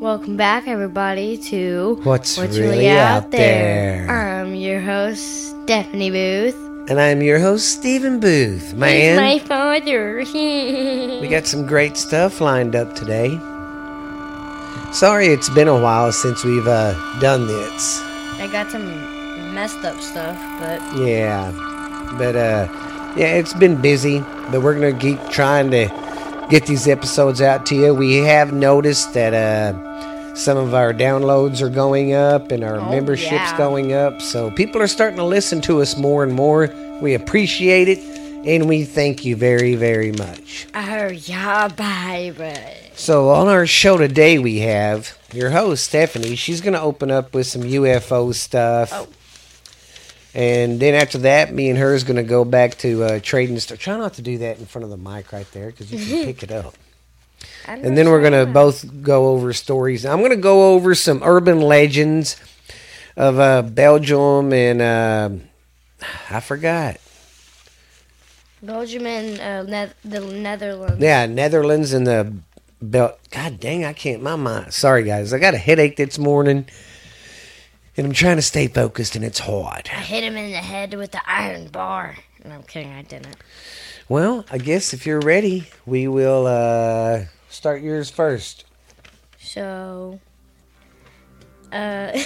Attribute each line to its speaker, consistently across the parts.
Speaker 1: Welcome back, everybody, to
Speaker 2: What's Really Out There?
Speaker 1: I'm your host, Stephanie Booth.
Speaker 2: And I'm your host, Stephen Booth.
Speaker 1: He's
Speaker 2: Man,
Speaker 1: my father.
Speaker 2: we got some great stuff lined up today. Sorry it's been a while since we've uh, done this.
Speaker 1: I got some messed up stuff, but
Speaker 2: Yeah. But, uh, yeah, it's been busy, but we're going to keep trying to get these episodes out to you. We have noticed that, uh, some of our downloads are going up and our
Speaker 1: Oh,
Speaker 2: memberships
Speaker 1: yeah.
Speaker 2: going up. So people are starting to listen to us more and more. We appreciate it and we thank you very, very much.
Speaker 1: oh yeah, baby.
Speaker 2: So on our show today we have your host Stephanie. She's gonna open up with some UFO stuff.
Speaker 1: Oh.
Speaker 2: And then after that, me and her is gonna go back to uh, trading stuff. Try not to do that in front of the mic right there because you can pick it up.
Speaker 1: I'm
Speaker 2: And then we're gonna both go over stories. I'm gonna go over some urban legends of uh, Belgium and uh, I forgot.
Speaker 1: Belgium and uh, ne- the Netherlands.
Speaker 2: Yeah, Netherlands and the Bel. God dang, I can't. My mind. Sorry, guys. I got a headache this morning, and I'm trying to stay focused, and it's hard.
Speaker 1: I hit him in the head with the iron bar. No, I'm kidding, I didn't.
Speaker 2: Well, I guess if you're ready, we will uh, start yours first.
Speaker 1: So, uh,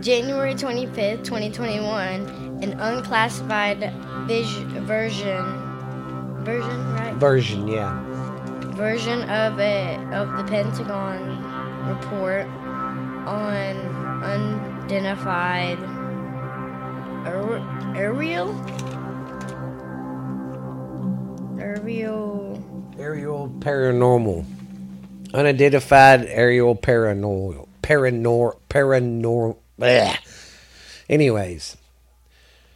Speaker 1: January 25th, 2021, an unclassified vis- version, version, right?
Speaker 2: Version, yeah.
Speaker 1: Version of a of the Pentagon report on unidentified aer- aerial aerial
Speaker 2: Aerial paranormal, unidentified aerial paranormal, paranor, paranor. bleh. Anyways,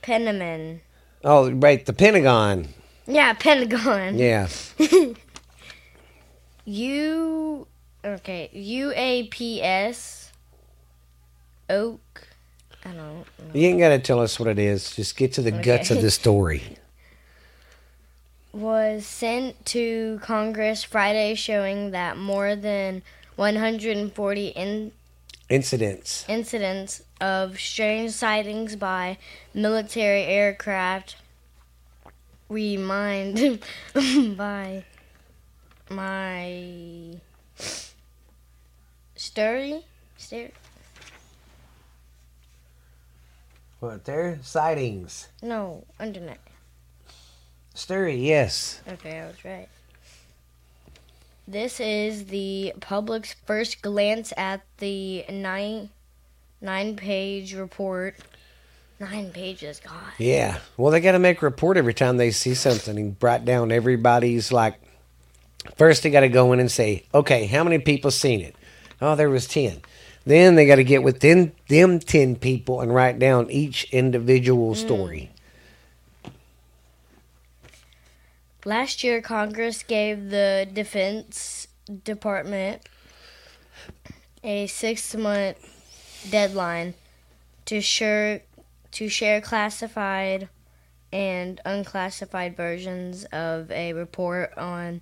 Speaker 1: Pentagon.
Speaker 2: oh right, the Pentagon.
Speaker 1: Yeah, Pentagon.
Speaker 2: Yeah,
Speaker 1: U okay, UAPS Oak. I don't know.
Speaker 2: you ain't gotta tell us what it is. Just get to the guts of the story.
Speaker 1: Was sent to Congress Friday showing that more than 140 in-
Speaker 2: Incidents.
Speaker 1: incidents of strange sightings by military aircraft remind by my story.
Speaker 2: What there? Sightings.
Speaker 1: no, internet.
Speaker 2: Sturry, yes.
Speaker 1: Okay, I was right. This is the public's first glance at the nine nine page report. Nine pages, God.
Speaker 2: Yeah. Well, they got to make a report every time they see something and brought down everybody's like. First, they got to go in and say, okay, how many people seen it? Oh, there was 10. Then they got to get within them 10 people and write down each individual hmm. story.
Speaker 1: Last year, Congress gave the Defense Department a six month deadline to share to share classified and unclassified versions of a report on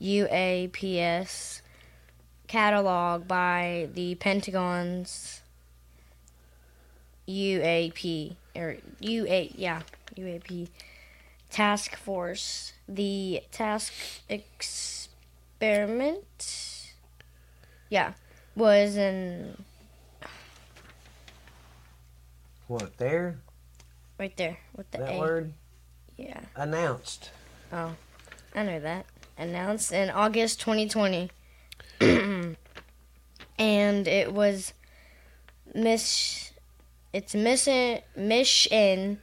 Speaker 1: UAPS catalog by the Pentagon's UAP or UA yeah UAP task force. The task experiment, yeah, was in
Speaker 2: What, there?
Speaker 1: right there with the
Speaker 2: That
Speaker 1: A.
Speaker 2: word?
Speaker 1: Yeah,
Speaker 2: Announced.
Speaker 1: Oh, I know that. Announced in August 2020, and it was miss. It's missing mission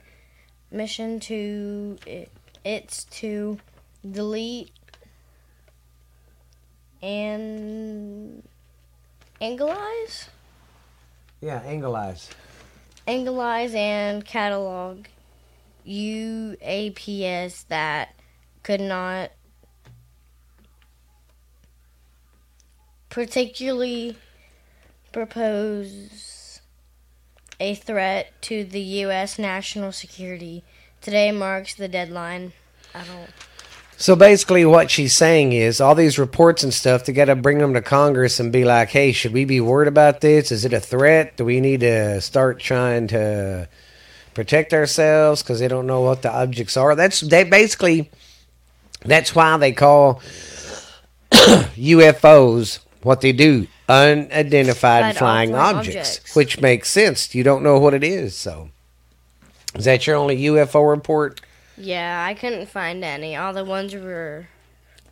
Speaker 1: mission to it, it's to delete and angleize
Speaker 2: Yeah, Angleize.
Speaker 1: angleize and catalog UAPS that could not particularly propose a threat to the U.S. national security. Today marks the deadline. I don't.
Speaker 2: So basically, what she's saying is all these reports and stuff, they got to bring them to Congress and be like, hey, should we be worried about this? Is it a threat? Do we need to start trying to protect ourselves because they don't know what the objects are? That's they basically, that's why they call UFOs what they do unidentified flying
Speaker 1: flying
Speaker 2: objects,
Speaker 1: objects.
Speaker 2: which makes sense. You don't know what it is. So, is that your only UFO report?
Speaker 1: Yeah, I couldn't find any. All the ones were.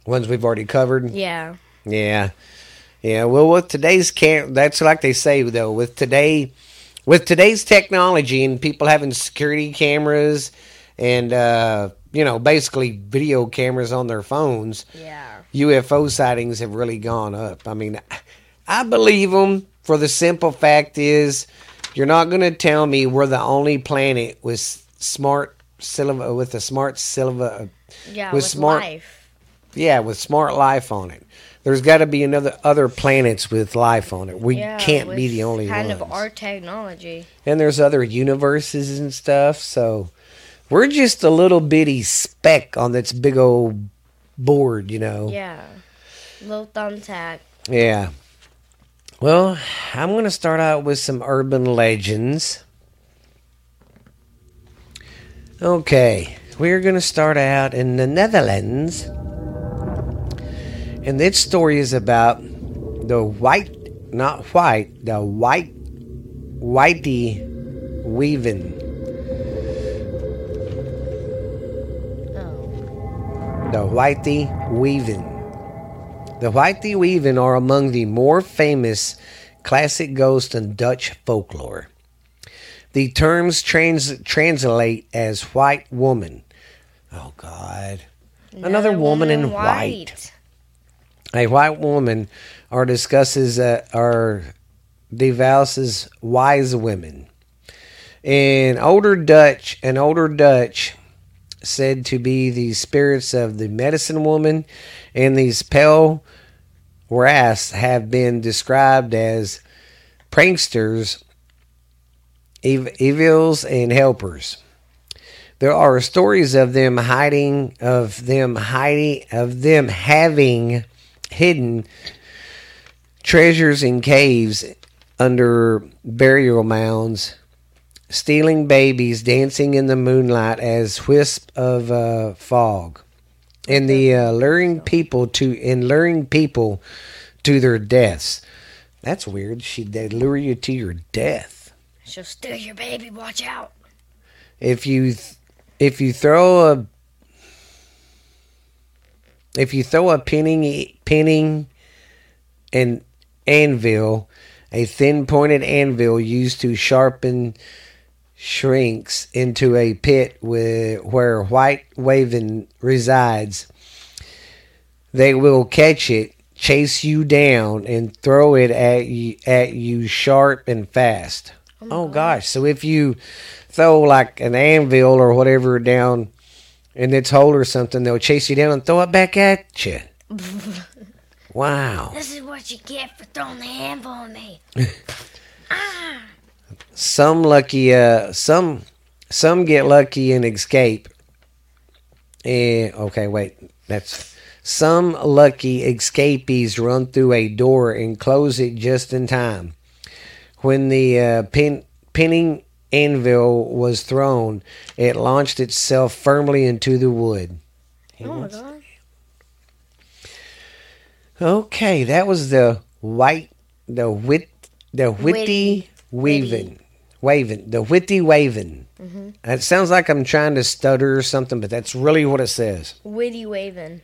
Speaker 2: Ones we've already covered?
Speaker 1: Yeah.
Speaker 2: Yeah, yeah. Well, with today's cam, that's like they say though. With today, with today's technology and people having security cameras and uh, you know basically video cameras on their phones,
Speaker 1: Yeah.
Speaker 2: UFO sightings have really gone up. I mean, I believe them for the simple fact is you're not going to tell me we're the only planet with smart silver with a smart silver uh,
Speaker 1: Yeah.
Speaker 2: With
Speaker 1: With,
Speaker 2: smart-
Speaker 1: life.
Speaker 2: yeah, with smart life on it. There's got to be another other planets with life on it. We
Speaker 1: Yeah,
Speaker 2: can't be the only
Speaker 1: kind
Speaker 2: ones.
Speaker 1: of our technology.
Speaker 2: and there's other universes and stuff. So we're just a little bitty speck on this big old board, you know.
Speaker 1: Yeah. Little thumbtack.
Speaker 2: Yeah. Well, I'm going to start out with some urban legends. Okay, we're going to start out in the Netherlands. And this story is about the white, not white, the white, whitey weaving.
Speaker 1: Oh.
Speaker 2: The whitey weaving. The whitey weaving are among the more famous classic ghosts in Dutch folklore. The terms trans- translate as white woman. Oh God. Another woman in white. A white woman are discusses uh, are devout wise women. In older Dutch, an older Dutch said to be the spirits of the medicine woman, and these pale wraiths have been described as pranksters, ev- evils, and helpers. There are stories of them hiding, of them hiding, of them having hidden treasures in caves under burial mounds stealing babies dancing in the moonlight as wisp of uh, fog and the uh, luring people to and luring people to their deaths that's weird she they lure you to your death
Speaker 1: She'll steal your baby. Watch out.
Speaker 2: if you if you throw a if you throw a pinning pinning an anvil a thin pointed anvil used to sharpen shrinks into a pit with, where white waven resides they will catch it chase you down and throw it at you, at you sharp and fast oh, oh gosh so if you throw like an anvil or whatever down in its hole or something, they'll chase you down and throw it back at you. wow.
Speaker 1: This is what you get for throwing the anvil on me. Ah.
Speaker 2: Some lucky, uh, some, some get lucky and escape. And okay, wait, that's some lucky escapees run through a door and close it just in time. When the uh, pin, pinning anvil was thrown, it launched itself firmly into the wood.
Speaker 1: Oh my god.
Speaker 2: Okay, that was the white, the wit, the Witty. Weaving, waving, the witty waving. Mm-hmm. It sounds like I'm trying to stutter or something, but that's really what it says.
Speaker 1: Witty waving.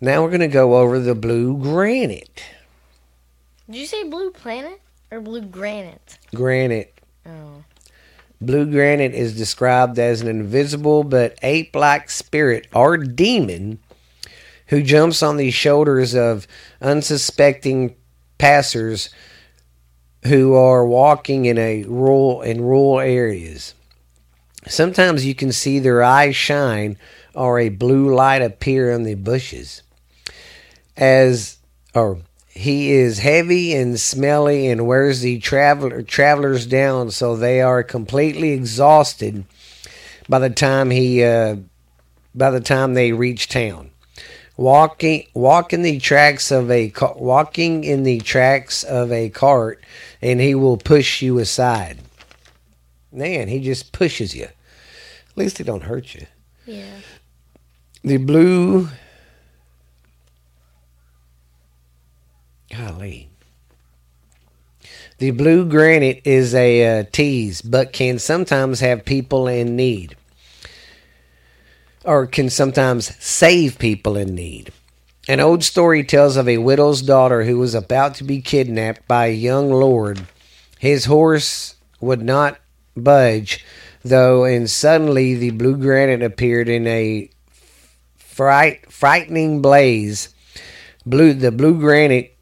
Speaker 2: Now we're gonna go over the blue granite.
Speaker 1: Did you say blue planet or blue granite?
Speaker 2: Granite.
Speaker 1: Oh.
Speaker 2: Blue granite is described as an invisible but ape-like spirit or demon who jumps on the shoulders of unsuspecting passers who are walking in a rural in rural areas. Sometimes you can see their eyes shine or a blue light appear in the bushes. As or he is heavy and smelly and wears the traveler travelers down so they are completely exhausted by the time he uh, by the time they reach town. Walking, walking the tracks of a walking in the tracks of a cart, and he will push you aside. Man, he just pushes you. At least he don't hurt you.
Speaker 1: Yeah.
Speaker 2: The blue. Golly. The blue granite is a uh, tease, but can sometimes have people in need. Or can sometimes save people in need. An old story tells of a widow's daughter who was about to be kidnapped by a young lord. His horse would not budge, though, and suddenly the blue granite appeared in a fright, frightening blaze. Blue, the blue granite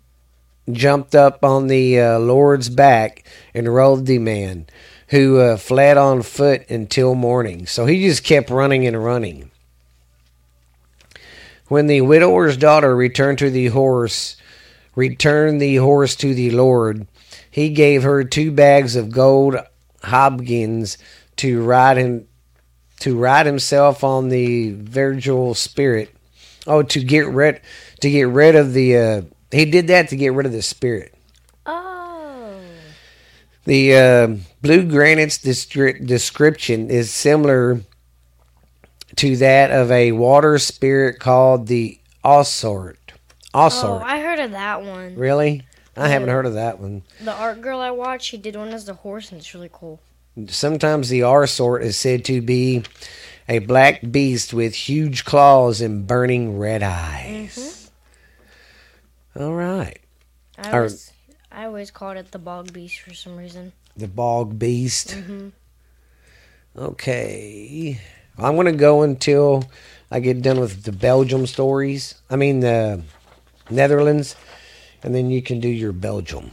Speaker 2: jumped up on the uh, Lord's back and rolled the man, who uh, fled on foot until morning. So he just kept running and running. When the widower's daughter returned to the horse, returned the horse to the Lord, he gave her two bags of gold hobgins to ride him to ride himself on the virgil spirit. Oh, to get rid to get rid of the uh, he did that to get rid of the spirit.
Speaker 1: Oh.
Speaker 2: The uh, blue granite's description is similar to that of a water spirit called the Osort.
Speaker 1: Oh, I heard of that one.
Speaker 2: really? I haven't heard of that one.
Speaker 1: The art girl I watched, she did one as the horse, and it's really cool.
Speaker 2: Sometimes the R sort is said to be a black beast with huge claws and burning red eyes. All right.
Speaker 1: I always, I always called it the bog beast for some reason.
Speaker 2: The bog beast.
Speaker 1: Mm-hmm.
Speaker 2: Okay. I'm going to go until I get done with the Belgium stories. I mean, the Netherlands. And then you can do your Belgium.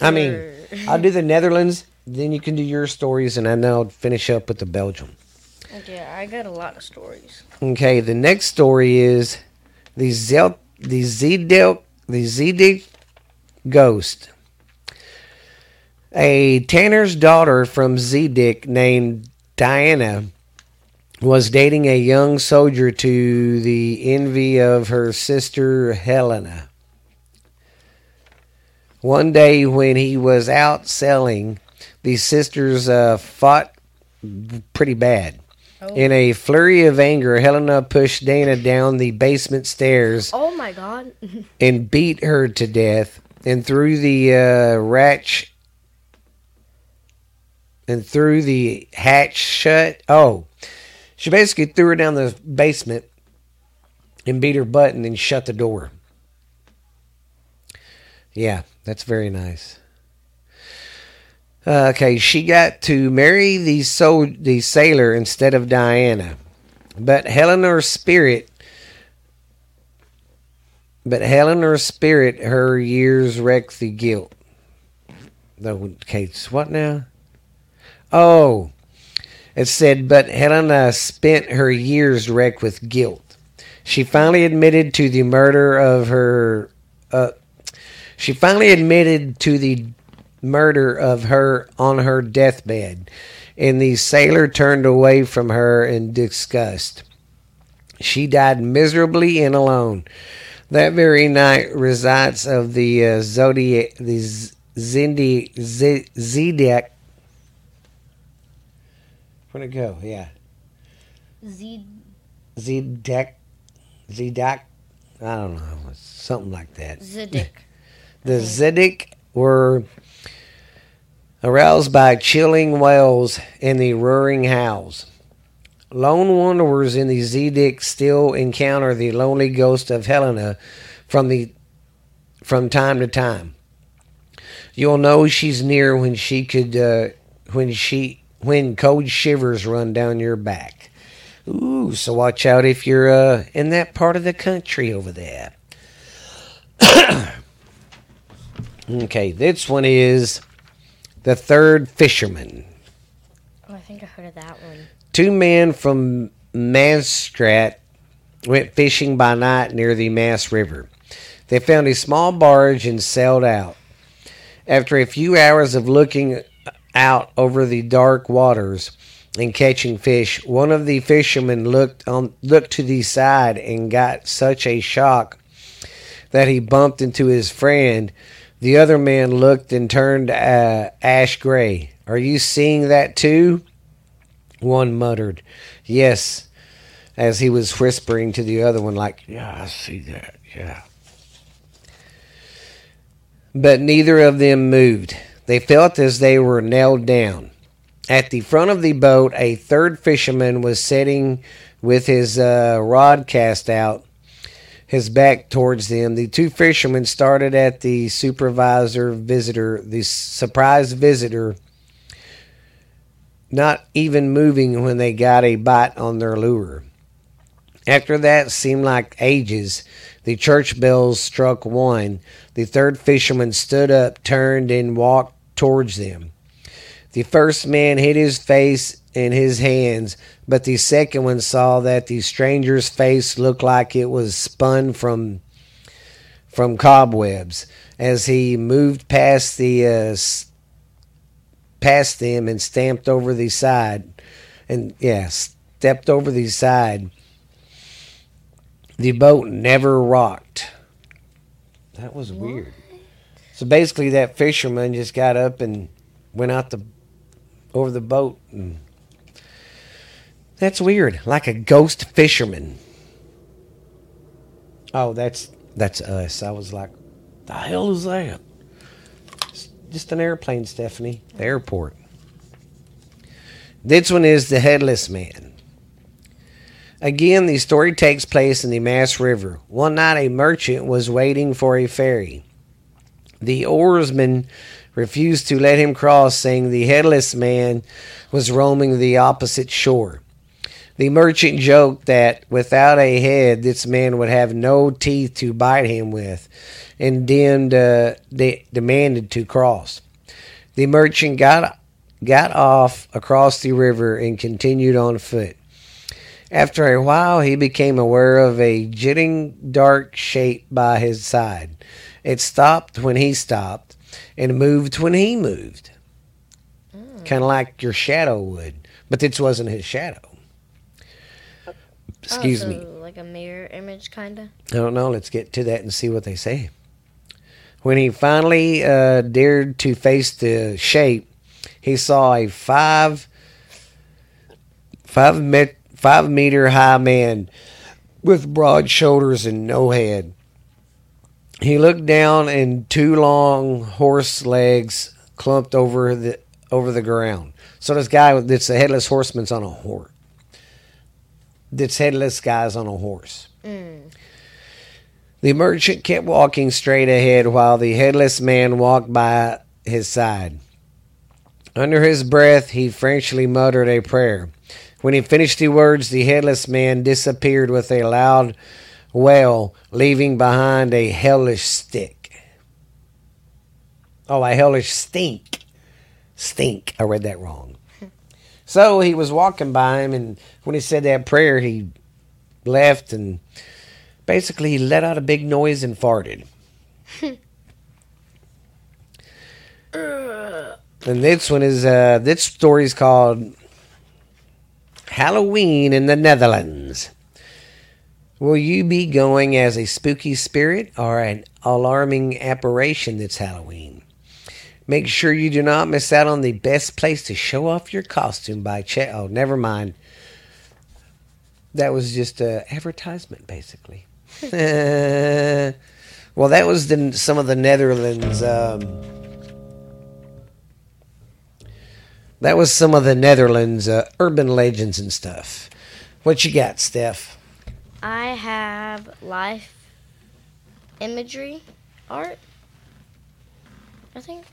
Speaker 2: I mean. I'll do the Netherlands. Then you can do your stories. And then I'll finish up with the Belgium.
Speaker 1: Yeah, I got a lot of stories.
Speaker 2: Okay, the next story is the Zel the Zedek the Zedek ghost. A tanner's daughter from Zedek named Diana was dating a young soldier to the envy of her sister Helena. One day when he was out selling, the sisters uh, fought pretty bad.
Speaker 1: Oh.
Speaker 2: In a flurry of anger, Helena pushed Dana down the basement stairs
Speaker 1: Oh my god.
Speaker 2: and beat her to death and threw the uh, ratch and threw the hatch shut. Oh, she basically threw her down the basement and beat her butt and then shut the door. Yeah, that's very nice. Uh, okay, she got to marry the so the sailor instead of Diana, but Helena's spirit but Helena's spirit, her years wrecked the guilt. Okay, so what now? Oh, it said, but Helena spent her years wrecked with guilt. She finally admitted to the murder of her. Uh, she finally admitted to the murder of her on her deathbed, and the sailor turned away from her in disgust. She died miserably and alone. That very night, results of the uh, zodiac, the Zindi, Z- Zodiac. Where'd it go? Yeah,
Speaker 1: Z.
Speaker 2: Zodiac, Zodiac. I don't know, something like that.
Speaker 1: Zedek.
Speaker 2: The Zedek were aroused by chilling wails and the roaring howls. Lone wanderers in the Zedek still encounter the lonely ghost of Helena from the from time to time. You'll know she's near when she could uh, when she when cold shivers run down your back. Ooh, so watch out if you're uh, in that part of the country over there. okay, this one is the third fisherman.
Speaker 1: Oh, I think I heard of that one.
Speaker 2: Two men from Maskrat went fishing by night near the Mass River. They found a small barge and sailed out. After a few hours of looking out over the dark waters, and catching fish. One of the fishermen looked on looked to the side and got such a shock that he bumped into his friend. The other man looked and turned uh, ash gray. Are you seeing that too? One muttered, Yes, as he was whispering to the other one, like, Yeah, I see that, yeah. But neither of them moved. They felt as they were nailed down. At the front of the boat, a third fisherman was sitting with his uh, rod cast out, his back towards them. The two fishermen started at the supervisor visitor, the surprise visitor, not even moving when they got a bite on their lure. After that seemed like ages. The church bells struck one. The third fisherman stood up, turned, and walked towards them. The first man hid his face in his hands, but the second one saw that the stranger's face looked like it was spun from from cobwebs. As he moved past the uh, past them and stamped over the side, and yeah, stepped over the side. The boat never rocked. That was what? weird. So basically, that fisherman just got up and went out the over the boat. And that's weird, like a ghost fisherman. Oh, that's that's us. I was like, the hell is that? It's just an airplane, Stephanie. The airport. This one is the headless man. Again, the story takes place in the Mass River. One night, a merchant was waiting for a ferry. The oarsman refused to let him cross, saying the headless man was roaming the opposite shore. The merchant joked that without a head, this man would have no teeth to bite him with, and deemed, uh, de- demanded to cross. The merchant got got off across the river and continued on foot. After a while, he became aware of a jitting dark shape by his side. It stopped when he stopped and moved when he moved. Mm. Kind of like your shadow would. But this wasn't his shadow. Excuse
Speaker 1: oh,
Speaker 2: so me.
Speaker 1: Like a mirror image, kind of?
Speaker 2: I don't know. Let's get to that and see what they say. When he finally uh, dared to face the shape, he saw a five five met, five meter high man with broad shoulders and no head. He looked down, and two long horse legs clumped over the over the ground. So this guy that's a headless horseman's on a horse. This headless guy's on a horse. Mm. The merchant kept walking straight ahead while the headless man walked by his side. Under his breath, he Frenchly muttered a prayer. When he finished the words, the headless man disappeared with a loud well, leaving behind a hellish stick. Oh, a hellish stink. Stink. I read that wrong. so he was walking by him, and when he said that prayer, he left and basically he let out a big noise and farted. and this one is uh, this story is called Halloween in the Netherlands. Will you be going as a spooky spirit or an alarming apparition this Halloween? Make sure you do not miss out on the best place to show off your costume by check. Oh, never mind. That was just an advertisement, basically. well, that was the, some of the Netherlands. Um, that was some of the Netherlands uh, urban legends and stuff. What you got, Steph?
Speaker 1: I have life imagery art. I think.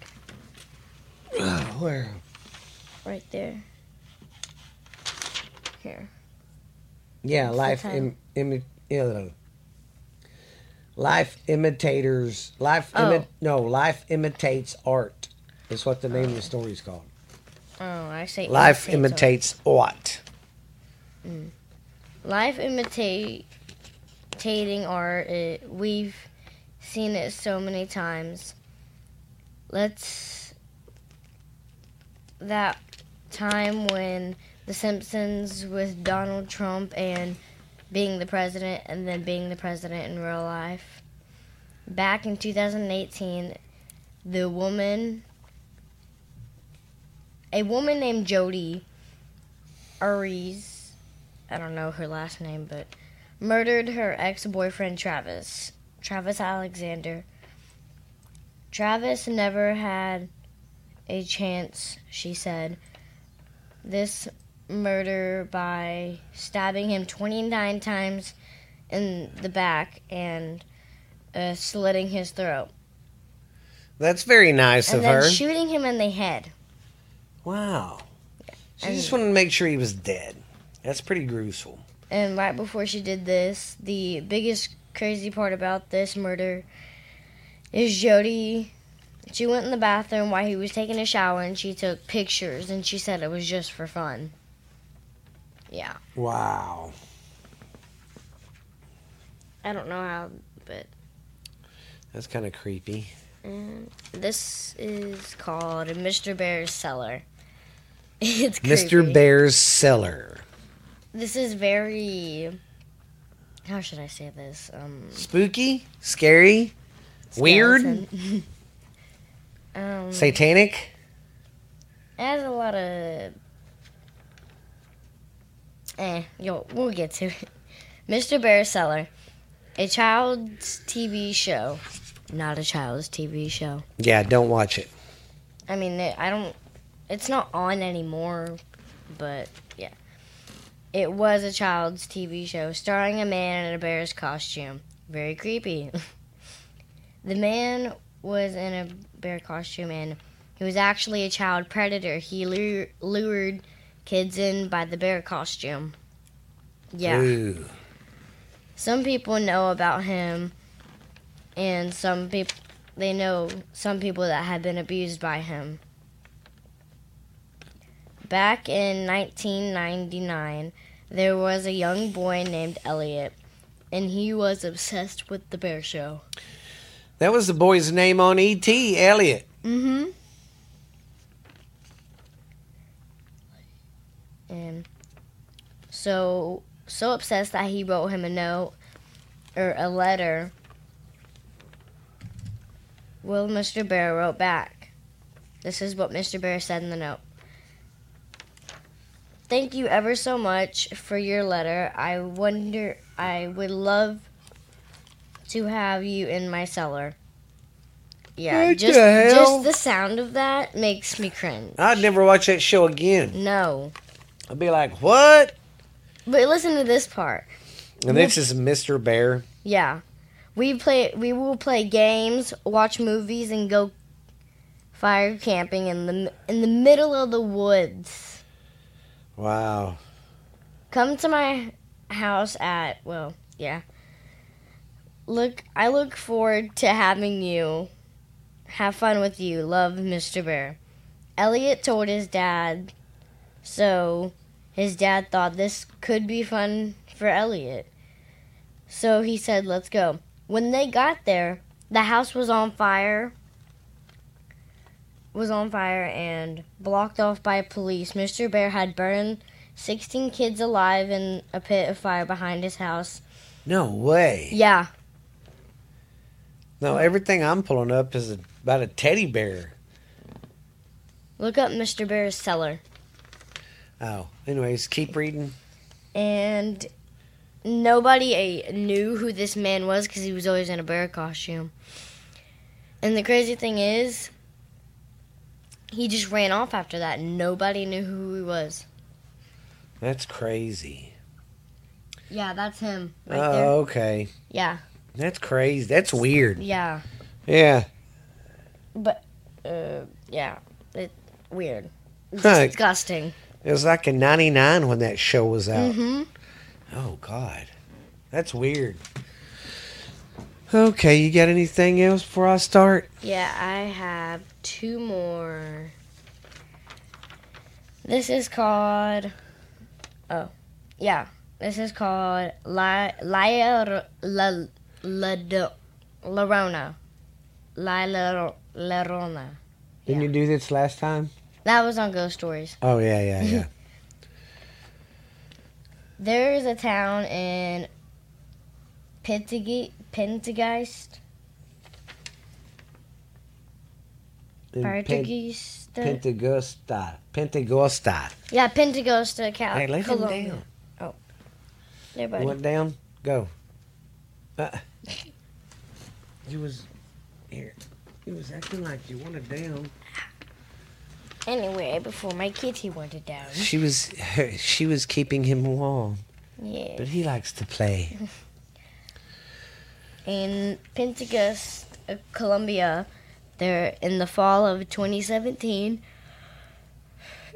Speaker 2: where?
Speaker 1: Right there. Here.
Speaker 2: Yeah, life Im, Im, uh, life imitators. Life oh. imi- no, life imitates art. Is what the name oh. of the story is called.
Speaker 1: Oh, I say.
Speaker 2: Life imitates, imitates art.
Speaker 1: Mm life imitating art. It, we've seen it so many times. Let's that time when The Simpsons with Donald Trump and being the president, and then being the president in real life. Back in 2018, the woman, a woman named Jody Ariz, I don't know her last name, but murdered her ex boyfriend Travis, Travis Alexander. Travis never had a chance, she said. This murder by stabbing him 29 times in the back and uh, slitting his throat.
Speaker 2: That's very nice
Speaker 1: and
Speaker 2: of
Speaker 1: then
Speaker 2: her.
Speaker 1: shooting him in the head.
Speaker 2: wow. She
Speaker 1: And-
Speaker 2: just wanted to make sure he was dead. That's pretty gruesome.
Speaker 1: And right before she did this, the biggest crazy part about this murder is Jodi. She went in the bathroom while he was taking a shower and she took pictures and she said it was just for fun. Yeah.
Speaker 2: Wow.
Speaker 1: I don't know how, but
Speaker 2: That's kind of creepy.
Speaker 1: um, this is called Mr. Bear's Cellar. It's creepy.
Speaker 2: Mr. Bear's cellar.
Speaker 1: This is very. How should I say this? Um,
Speaker 2: Spooky? Scary? Weird?
Speaker 1: um,
Speaker 2: Satanic?
Speaker 1: It has a lot of. Eh, yo, we'll get to it. Mr. Bear Seller, a child's TV show, not a child's TV show.
Speaker 2: Yeah, don't watch it.
Speaker 1: I mean, I don't. It's not on anymore, but yeah, it was a child's TV show starring a man in a bear's costume. Very creepy. the man was in a bear costume and he was actually a child predator. He lure, lured kids in by the bear costume. Yeah. Some people know about him, and some people they know some people that have been abused by him. Back in 1999, there was a young boy named Elliot, and he was obsessed with the bear show.
Speaker 2: That was the boy's name on E.T., Elliot.
Speaker 1: Mm-hmm. And so so obsessed that he wrote him a note or a letter. Well, Mr. Bear wrote back. This is what Mr. Bear said in the note. Thank you ever so much for your letter. I wonder I would love to have you in my cellar. Yeah,
Speaker 2: What
Speaker 1: just
Speaker 2: the
Speaker 1: just the sound of that makes me cringe.
Speaker 2: I'd never watch that show again.
Speaker 1: No.
Speaker 2: I'd be like, what?
Speaker 1: But listen to this part.
Speaker 2: And this is Mr. Bear.
Speaker 1: Yeah. We play we will play games, watch movies and go fire camping in the in the middle of the woods.
Speaker 2: Wow.
Speaker 1: Come to my house at well, yeah. Look, I look forward to having you. Have fun with you. Love, Mr. Bear. Elliot told his dad, so his dad thought this could be fun for Elliot. So he said, let's go. When they got there, the house was on fire. Was on fire and blocked off by police. Mr. Bear had burned 16 kids alive in a pit of fire behind his house.
Speaker 2: No way.
Speaker 1: Yeah,
Speaker 2: No, everything I'm pulling up is about a teddy bear.
Speaker 1: look up Mr. Bear's cellar.
Speaker 2: Oh, anyways, keep reading.
Speaker 1: And nobody knew who this man was because he was always in a bear costume. And the crazy thing is, he just ran off after that. Nobody knew who he was.
Speaker 2: That's crazy.
Speaker 1: Yeah, that's him right
Speaker 2: oh,
Speaker 1: there.
Speaker 2: okay.
Speaker 1: Yeah,
Speaker 2: That's crazy. That's weird.
Speaker 1: yeah,
Speaker 2: Yeah.
Speaker 1: but uh, yeah, it weird,
Speaker 2: Huh.
Speaker 1: disgusting.
Speaker 2: It was like in 99 when that show was out.
Speaker 1: hmm
Speaker 2: Oh, God. That's weird. Okay, you got anything else before I start?
Speaker 1: Yeah, I have two more. This is called. Oh, yeah. This is called La La La La Llorona. La La Llorona.
Speaker 2: Didn't you do this last time?
Speaker 1: That was on Ghost Stories.
Speaker 2: Oh, yeah, yeah, yeah.
Speaker 1: There is a town in Pentegeist. Pentegeist.
Speaker 2: In Pen-
Speaker 1: Pentegeist.
Speaker 2: Pentagosta. Pentagosta.
Speaker 1: yeah, Pentecosta, Cal-
Speaker 2: Hey, lay him down.
Speaker 1: Oh, there, buddy.
Speaker 2: Went down? Go. Uh, you was here. You was acting like you wanted down.
Speaker 1: Anyway, before my kitty wanted down.
Speaker 2: She was she was keeping him warm,
Speaker 1: Yeah.
Speaker 2: but he likes to play.
Speaker 1: in Pentecost, uh, Colombia, there in the fall of 2017,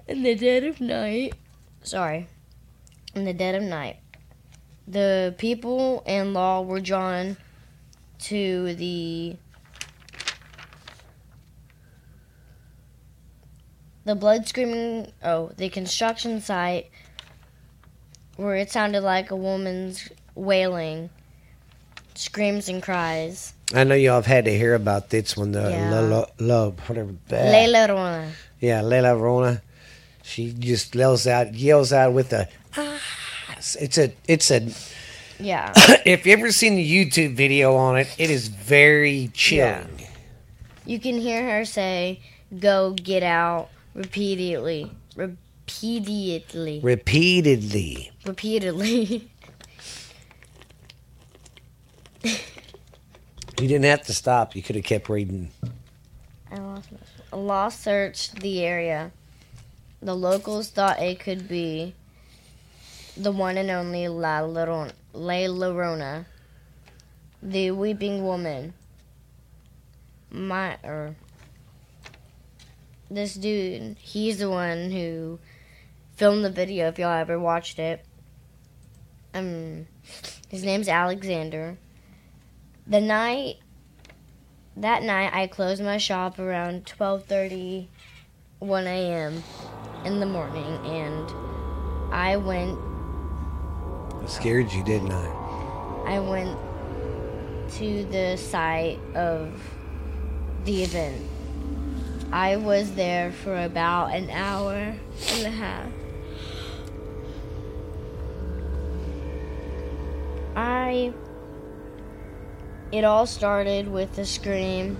Speaker 1: in the dead of night. Sorry, in the dead of night, the people and law were drawn to the the blood screaming. Oh, the construction site where it sounded like a woman's wailing screams and cries.
Speaker 2: I know y'all have had to hear about this one, the
Speaker 1: Yeah.
Speaker 2: Love, whatever.
Speaker 1: La Llorona.
Speaker 2: Yeah, La Llorona. She just yells out, yells out with a. "Ah." It's a, it's a.
Speaker 1: Yeah.
Speaker 2: if you ever seen the YouTube video on it, it is very chilling.
Speaker 1: You can hear her say, go get out repeatedly. Repeatedly.
Speaker 2: Repeatedly.
Speaker 1: Repeatedly.
Speaker 2: You didn't have to stop. You could have kept reading.
Speaker 1: I lost my law searched the area. The locals thought it could be the one and only La Llorona, La Llorona, the weeping woman. My or this dude, he's the one who filmed the video. If y'all ever watched it, um, his name's Alexander. The night that night I closed my shop around 12:30 1 a.m. in the morning and I went
Speaker 2: I scared you, didn't I?
Speaker 1: I went to the site of the event. I was there for about an hour and a half. I it all started with a scream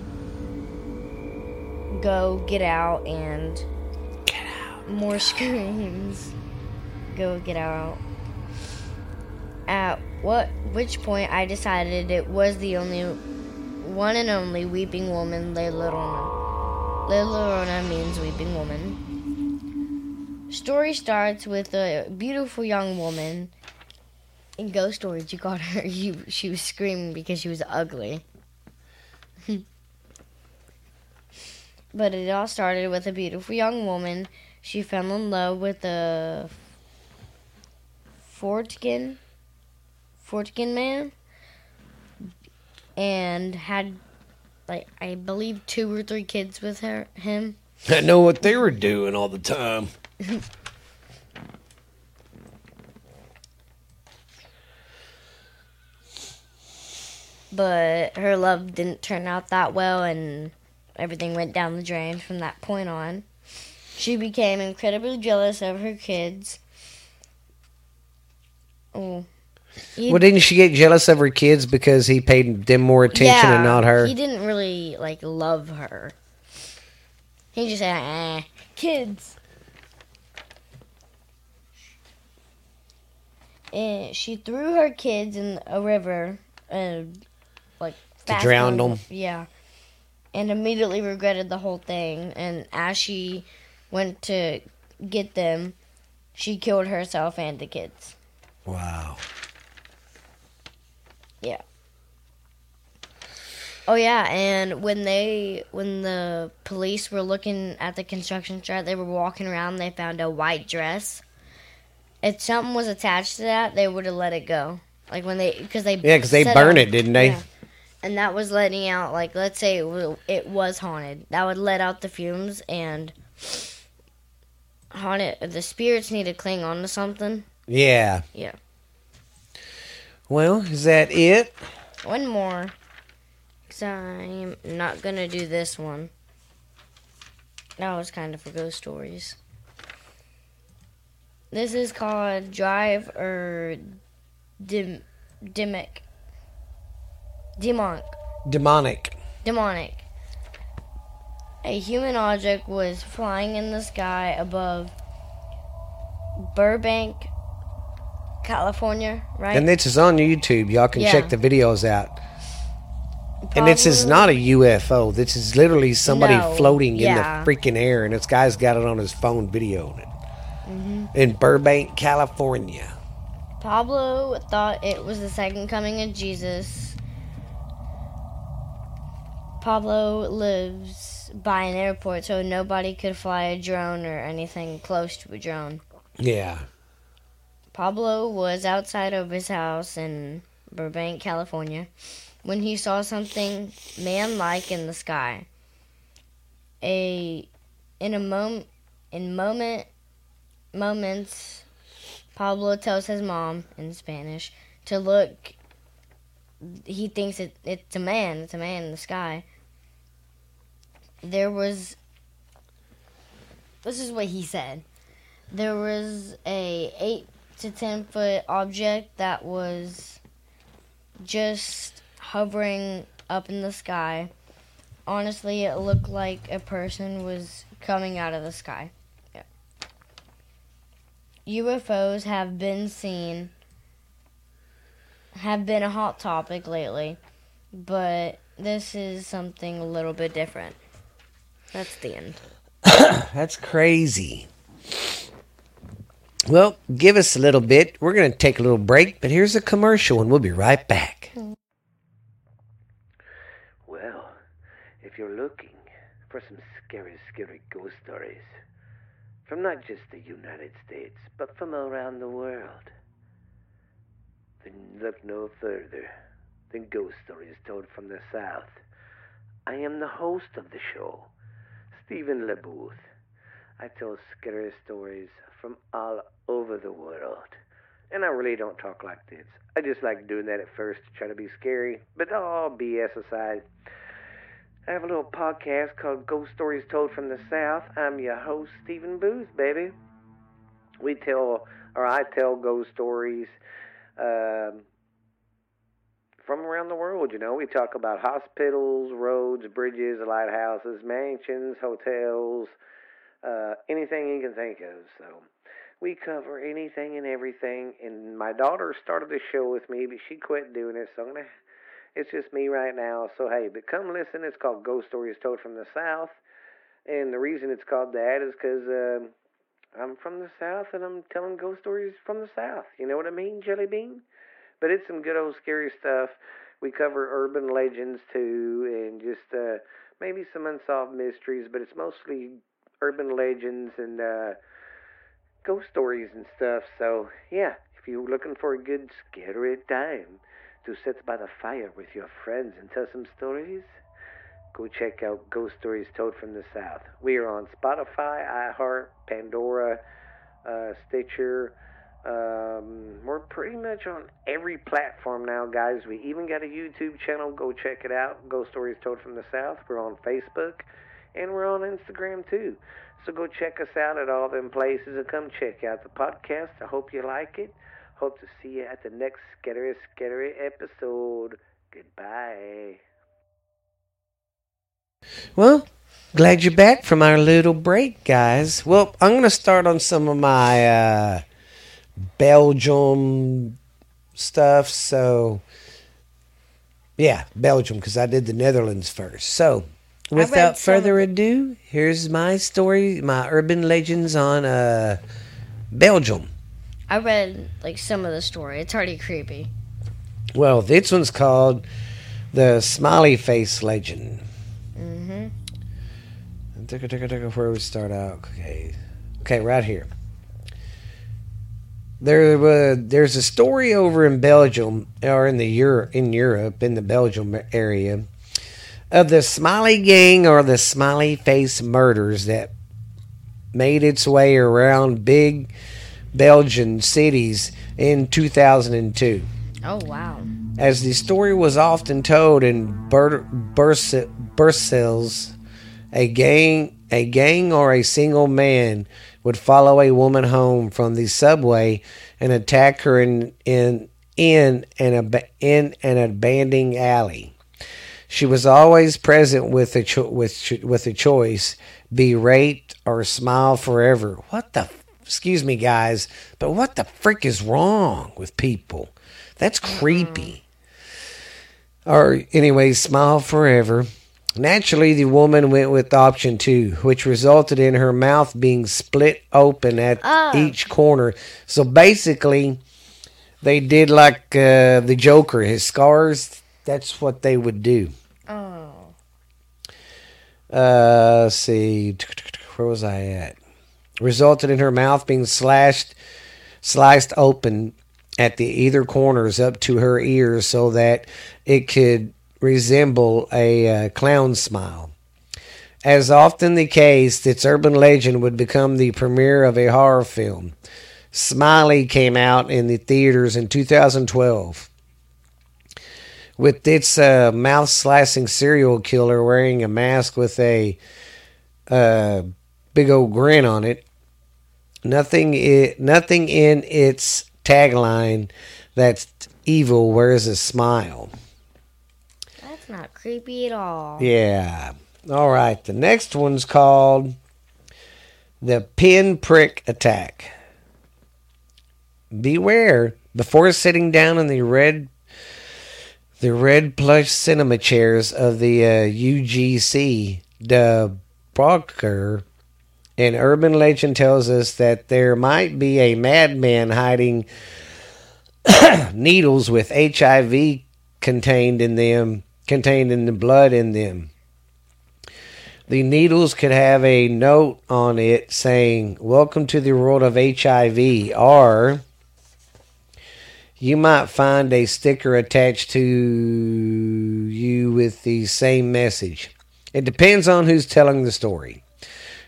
Speaker 1: go get out and
Speaker 2: Get out.
Speaker 1: more screams go get out at what which point i decided it was the only one and only weeping woman Le Llorona. Le Llorona means weeping woman story starts with a beautiful young woman in ghost stories you got her you she was screaming because she was ugly but it all started with a beautiful young woman she fell in love with a Fortkin Fortkin man and had like I believe two or three kids with her him.
Speaker 2: I know what they were doing all the time.
Speaker 1: But her love didn't turn out that well and everything went down the drain from that point on. She became incredibly jealous of her kids. Oh. He-
Speaker 2: Well, didn't she get jealous of her kids because he paid them more attention and not her?
Speaker 1: He didn't really like love her. He just said, eh, kids. And she threw her kids in a river and like fast
Speaker 2: drown them?
Speaker 1: Yeah. And immediately regretted the whole thing. And as she went to get them, she killed herself and the kids.
Speaker 2: Wow. Yeah.
Speaker 1: Oh yeah, and when they when the police were looking at the construction site, they were walking around. They found a white dress. If something was attached to that, they would have let it go. Like when they because they
Speaker 2: Yeah, because they burned it, didn't they?
Speaker 1: Yeah. And that was letting out like let's say it, it was haunted. That would let out the fumes and haunted. The spirits need to cling on to something.
Speaker 2: Yeah.
Speaker 1: Yeah.
Speaker 2: Well, is that it?
Speaker 1: One more. Cause I'm not gonna do this one. That was kind of for ghost stories. This is called drive or dim, dimic. Demonic.
Speaker 2: Demonic.
Speaker 1: Demonic. A human object was flying in the sky above Burbank, California, right?
Speaker 2: And this is on YouTube. Y'all can
Speaker 1: Yeah.
Speaker 2: check the videos out. And this is not a UFO. This is literally somebody
Speaker 1: No,
Speaker 2: floating
Speaker 1: yeah.
Speaker 2: in the freaking air, and this guy's got it on his phone videoing it.
Speaker 1: Mm-hmm.
Speaker 2: In Burbank, California.
Speaker 1: Pablo thought it was the second coming of Jesus. Pablo lives by an airport, so nobody could fly a drone or anything close to a drone.
Speaker 2: Yeah.
Speaker 1: Pablo was outside of his house in Burbank, California, when he saw something man-like in the sky. A in a moment in moment moments Pablo tells his mom in Spanish to look he thinks it, it's a man, it's a man in the sky. There was this is what he said. There was a eight to ten foot object that was just hovering up in the sky. Honestly, it looked like a person was coming out of the sky. Yeah. UFOs have been seen, have been a hot topic lately, but this is something a little bit different. That's the end.
Speaker 2: That's crazy. Well, give us a little bit. We're going to take a little break, but here's a commercial and we'll be right back. Well, if you're looking for some scary, scary ghost stories from not just the United States, but from around the world, look no further than Ghost Stories Told from the South. I am the host of the show, Stephen LeBooth. I tell scary stories from all over the world. And I really don't talk like this. I just like doing that at first to try to be scary, but all BS aside. I have a little podcast called Ghost Stories Told from the South. I'm your host, Stephen Booth, baby. We tell, or I tell ghost stories um, from around the world. You know, we talk about hospitals, roads, bridges, lighthouses, mansions, hotels, uh, anything you can think of. So we cover anything and everything. And my daughter started the show with me, but she quit doing it, so I'm gonna. It's just me right now. So hey, but come listen. It's called Ghost Stories Told from the South, and the reason it's called that is because um, I'm from the South and I'm telling ghost stories from the South. You know what I mean, Jelly Bean? But it's some good old scary stuff. We cover urban legends too, and just uh, maybe some unsolved mysteries. But it's mostly urban legends and uh, ghost stories and stuff. So yeah, if you're looking for a good scary time to sit by the fire with your friends and tell some stories, go check out Ghost Stories Told from the South. We are on Spotify, iHeart, Pandora, uh, Stitcher. Um, we're pretty much on every platform now, guys. We even got a YouTube channel. Go check it out. Ghost Stories Told from the South. We're on Facebook, and we're on Instagram too. So go check us out at all them places and come check out the podcast. I hope you like it. Hope to see you at the next Scary Scary episode. Goodbye. Well, glad you're back from our little break, guys. Well, I'm going to start on some of my uh, Belgium stuff. So, yeah, Belgium, because I did the Netherlands first. So, without further ado, here's my story, my urban legends on uh, Belgium.
Speaker 1: I read like some of the story. It's already creepy.
Speaker 2: Well, this one's called the Smiley Face Legend.
Speaker 1: Mhm.
Speaker 2: Ticka, ticka, ticka, Where we start out? Okay, okay, right here. There, uh, there's a story over in Belgium, or in the Euro, in Europe, in the Belgium area, of the Smiley Gang or the Smiley Face murders that made its way around big Belgian cities in 2002
Speaker 1: Oh wow.
Speaker 2: As the story was often told in Ber- Berse- a gang, a gang or a single man would follow a woman home from the subway and attack her in in in an ab- in an abandoned alley. She was always present with a cho- with ch- with a choice: be raped or smile forever. What the? Excuse me, guys, but what the frick is wrong with people? That's creepy. Or anyway, smile forever. Naturally, the woman went with option two, which resulted in her mouth being split open at
Speaker 1: Ah.
Speaker 2: each corner. So basically, they did like uh, the Joker, his scars. That's what they would do.
Speaker 1: Oh.
Speaker 2: Uh, let's see, where was I at? Resulted in her mouth being slashed, sliced open at the either corners up to her ears, so that it could resemble a uh, clown smile. As often the case, its urban legend would become the premiere of a horror film. Smiley came out in the theaters in 2012 with its uh, mouth slicing serial killer wearing a mask with a uh, big old grin on it. Nothing, i- nothing in its tagline that's evil wears a smile.
Speaker 1: That's not creepy at all.
Speaker 2: Yeah. All right. The next one's called the pinprick attack. Beware before sitting down in the red the red plush cinema chairs of the uh, UGC. De Brouckère an urban legend tells us that there might be a madman hiding needles with HIV contained in them, contained in the blood in them. The needles could have a note on it saying, Welcome to the world of HIV, or you might find a sticker attached to you with the same message. It depends on who's telling the story.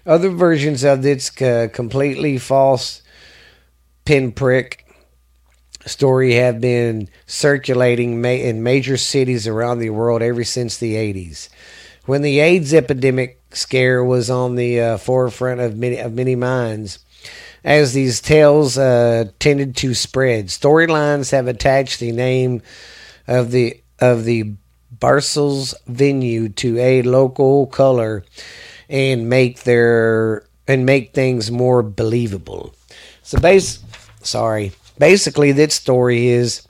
Speaker 2: Other versions of this completely false pinprick story have been circulating ma- in major cities around the world ever since the 80s. When the AIDS epidemic scare was on the uh, forefront of many, of many minds, as these tales uh, tended to spread, storylines have attached the name of the of the Brussels venue to a local color and make their and make things more believable. So base sorry. Basically this story is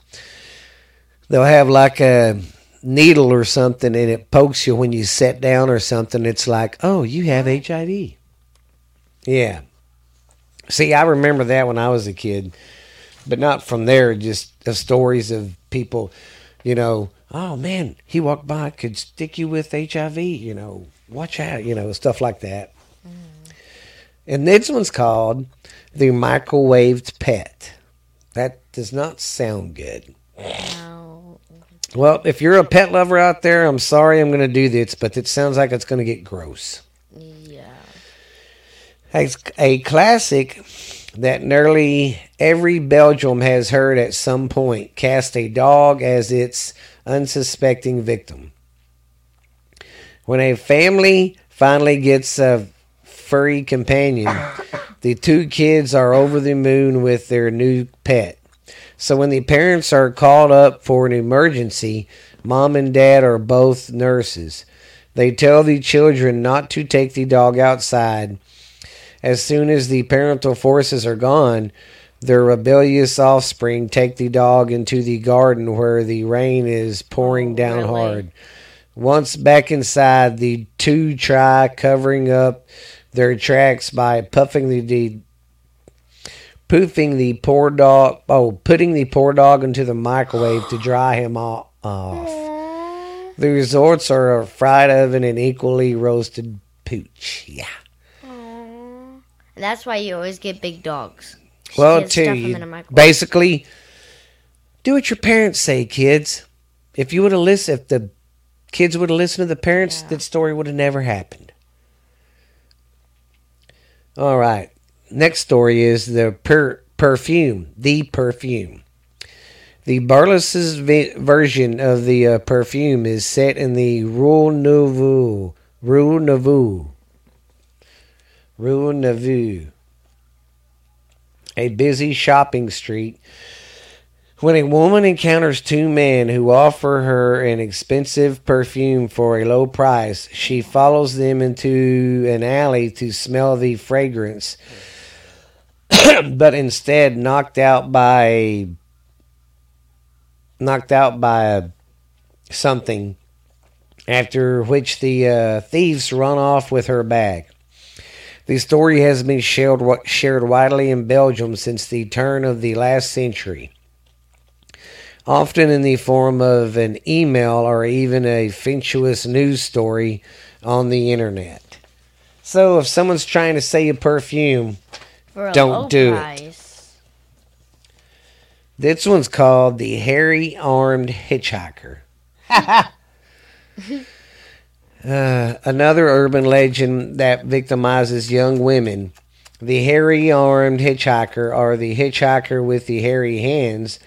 Speaker 2: they'll have like a needle or something and it pokes you when you sit down or something. It's like, oh, you have HIV. Yeah. See, I remember that when I was a kid, but not from there. Just the stories of people, you know. Oh man, he walked by, could stick you with HIV. You know, watch out. You know, stuff like that. Mm-hmm. And this one's called the microwaved pet. That does not sound good.
Speaker 1: No.
Speaker 2: Well, if you're a pet lover out there, I'm sorry I'm going to do this, but it sounds like it's going to get gross.
Speaker 1: Yeah.
Speaker 2: It's a classic that nearly every Belgium has heard at some point cast a dog as its unsuspecting victim. When a family finally gets a furry companion, the two kids are over the moon with their new pet. So when the parents are called up for an emergency, mom and dad are both nurses. They tell the children not to take the dog outside. As soon as the parental forces are gone, their rebellious offspring take the dog into the garden where the rain is pouring
Speaker 1: Oh,
Speaker 2: down
Speaker 1: really?
Speaker 2: hard. Once back inside, the two try covering up their tracks by puffing the, the poofing the poor dog oh putting the poor dog into the microwave to dry him off. The resorts are a fried oven and equally roasted pooch. Yeah.
Speaker 1: That's why you always get big dogs.
Speaker 2: Well, too, you
Speaker 1: in a microwave.
Speaker 2: basically do what your parents say, kids. If you would have listened, if the kids would have listened to the parents,
Speaker 1: Yeah.
Speaker 2: that story would have never happened. All right. Next story is the per- perfume, the perfume. The Brussels vi- version of the uh, perfume is set in the Rue Nouveau, Rue Nouveau, Rue Nouveau a busy shopping street when a woman encounters two men who offer her an expensive perfume for a low price, she follows them into an alley to smell the fragrance, but instead knocked out by knocked out by something. After which the uh, thieves run off with her bag. The story has been shared, shared widely in Belgium since the turn of the last century often in the form of an email or even a fintuous news story on the internet. So if someone's trying to sell you perfume, don't do price. it. This one's called the Hairy Armed Hitchhiker. uh, another urban legend that victimizes young women. The hairy armed hitchhiker, or the hitchhiker with the hairy hands,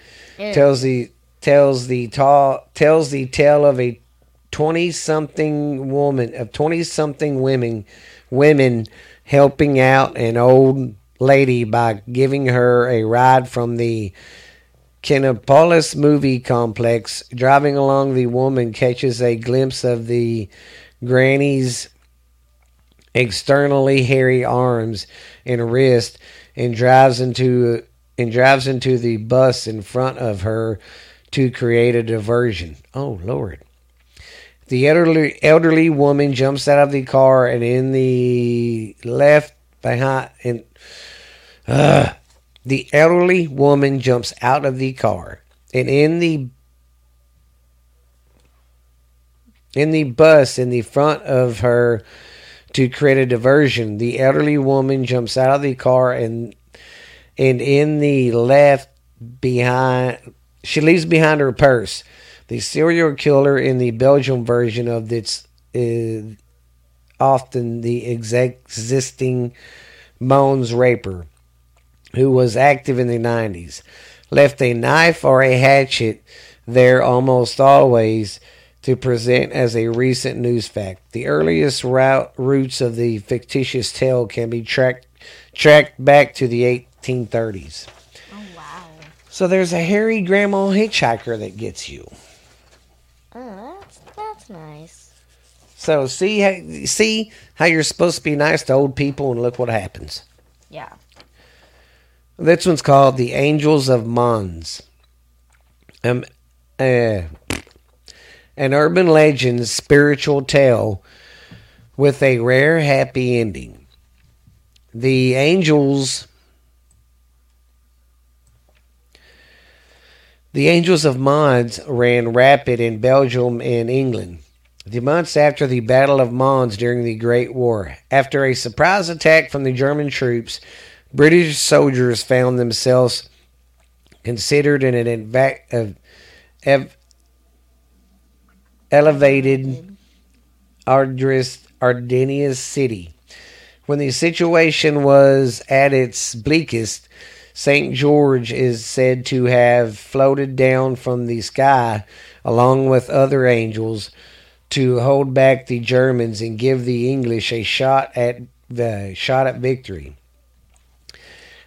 Speaker 2: tells the tells the tall tells the tale of a twenty something woman of twenty something women women helping out an old lady by giving her a ride from the Kinepolis movie complex. Driving along, the woman catches a glimpse of the granny's externally hairy arms and wrist and drives into and drives into the bus in front of her to create a diversion. Oh, Lord. The elderly, elderly woman jumps out of the car and in the left behind and uh, the elderly woman jumps out of the car and in the in the bus in the front of her to create a diversion. The elderly woman jumps out of the car and and in the left behind she leaves behind her purse. The serial killer in the Belgian version of this is often the existing Mons raper, who was active in the 90s, left a knife or a hatchet there almost always to present as a recent news fact. The earliest route, roots of the fictitious tale can be tracked tracked back to the 1830s. So there's a hairy grandma hitchhiker that gets you.
Speaker 1: Oh, that's that's nice.
Speaker 2: So see how see how you're supposed to be nice to old people, and look what happens.
Speaker 1: Yeah.
Speaker 2: This one's called the Angels of Mons. Um, uh, an urban legend spiritual tale with a rare happy ending. The angels The Angels of Mons ran rapid in Belgium and England. The months after the Battle of Mons during the Great War, after a surprise attack from the German troops, British soldiers found themselves considered in an inva- ev- elevated Ardris, Ardennes city. When the situation was at its bleakest, St. George is said to have floated down from the sky along with other angels to hold back the Germans and give the English a shot at the shot at victory.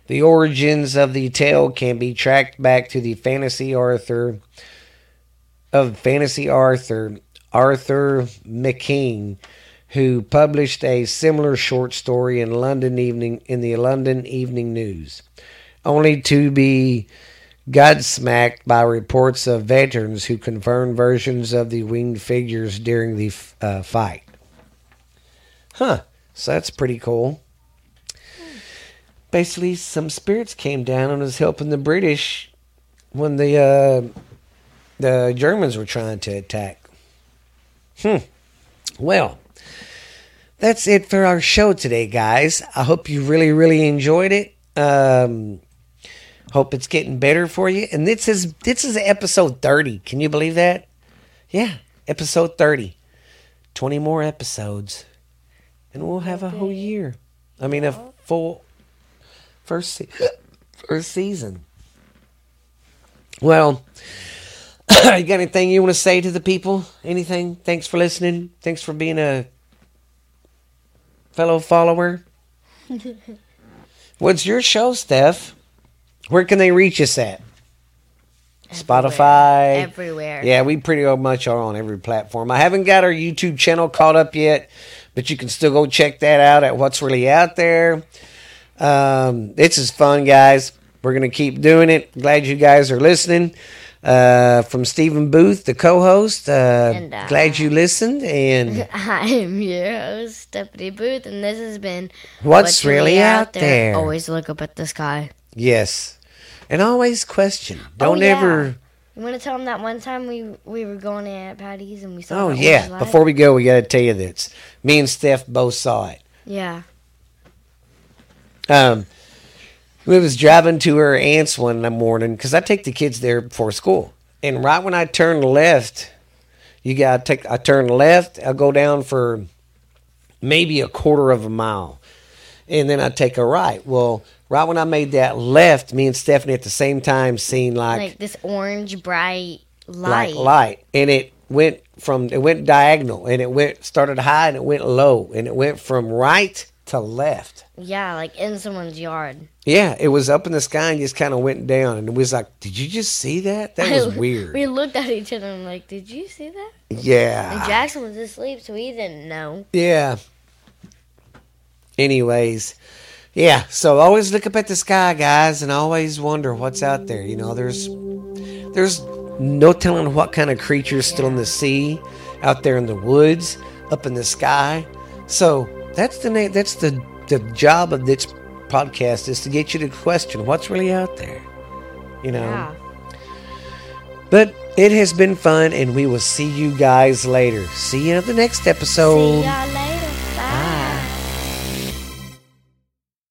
Speaker 2: The origins of the tale can be tracked back to the fantasy Arthur of fantasy Arthur, Arthur McKean, who published a similar short story in London Evening in the London Evening News only to be godsmacked by reports of veterans who confirmed versions of the winged figures during the uh, fight. Huh, so that's pretty cool. Basically, some spirits came down and was helping the British when the uh, the Germans were trying to attack. Hmm. Well, that's it for our show today, guys. I hope you really, really enjoyed it. Um, Hope it's getting better for you. And this is this is episode 30. Can you believe that? Yeah, episode 30. 20 more episodes. And we'll have a whole year. I mean a full first se- first season. Well, you got anything you want to say to the people? Anything? Thanks for listening. Thanks for being a fellow follower. What's your show, Steph? Where can they reach us at? Spotify.
Speaker 1: Everywhere.
Speaker 2: Yeah, we pretty much are on every platform. I haven't got our YouTube channel caught up yet, but you can still go check that out at what's really out there. Um, this is fun, guys. We're gonna keep doing it. Glad you guys are listening. Uh, from Stephen Booth, the co-host. Uh,
Speaker 1: And, uh,
Speaker 2: glad you listened. And
Speaker 1: I'm your host, Stephanie Booth, and this has been
Speaker 2: what's, really out there?
Speaker 1: Always look up at the sky.
Speaker 2: Yes, and always question. Don't
Speaker 1: Oh, yeah.
Speaker 2: ever.
Speaker 1: You want to tell them that one time we we were going to Aunt Patty's and we saw.
Speaker 2: Oh yeah. Before we go, we got to tell you this. Me and Steph both saw it.
Speaker 1: Yeah.
Speaker 2: Um, we was driving to her aunt's one morning because I take the kids there before school, and right when I turn left, you got to take. I turn left. I go down for maybe a quarter of a mile, and then I take a right. Well, right when I made that left, me and Stephanie at the same time seen
Speaker 1: Like, this orange bright light.
Speaker 2: like light and it went from it went diagonal and it went started high and it went low and it went from right to left
Speaker 1: Yeah, like in someone's yard.
Speaker 2: yeah it was up in the sky and just kind of went down and it was like did you just see that that was weird
Speaker 1: we looked at each other and like, did you see that? And
Speaker 2: yeah
Speaker 1: Jackson was asleep, so he didn't know.
Speaker 2: yeah anyways yeah so always look up at the sky guys and always wonder what's out there. You know there's there's no telling what kind of creatures still in the sea out there in the woods up in the sky. So that's the na- that's the the job of this podcast is to get you to question what's really out there you know?
Speaker 1: Yeah.
Speaker 2: but it has been fun and we will see you guys later. See you in the next episode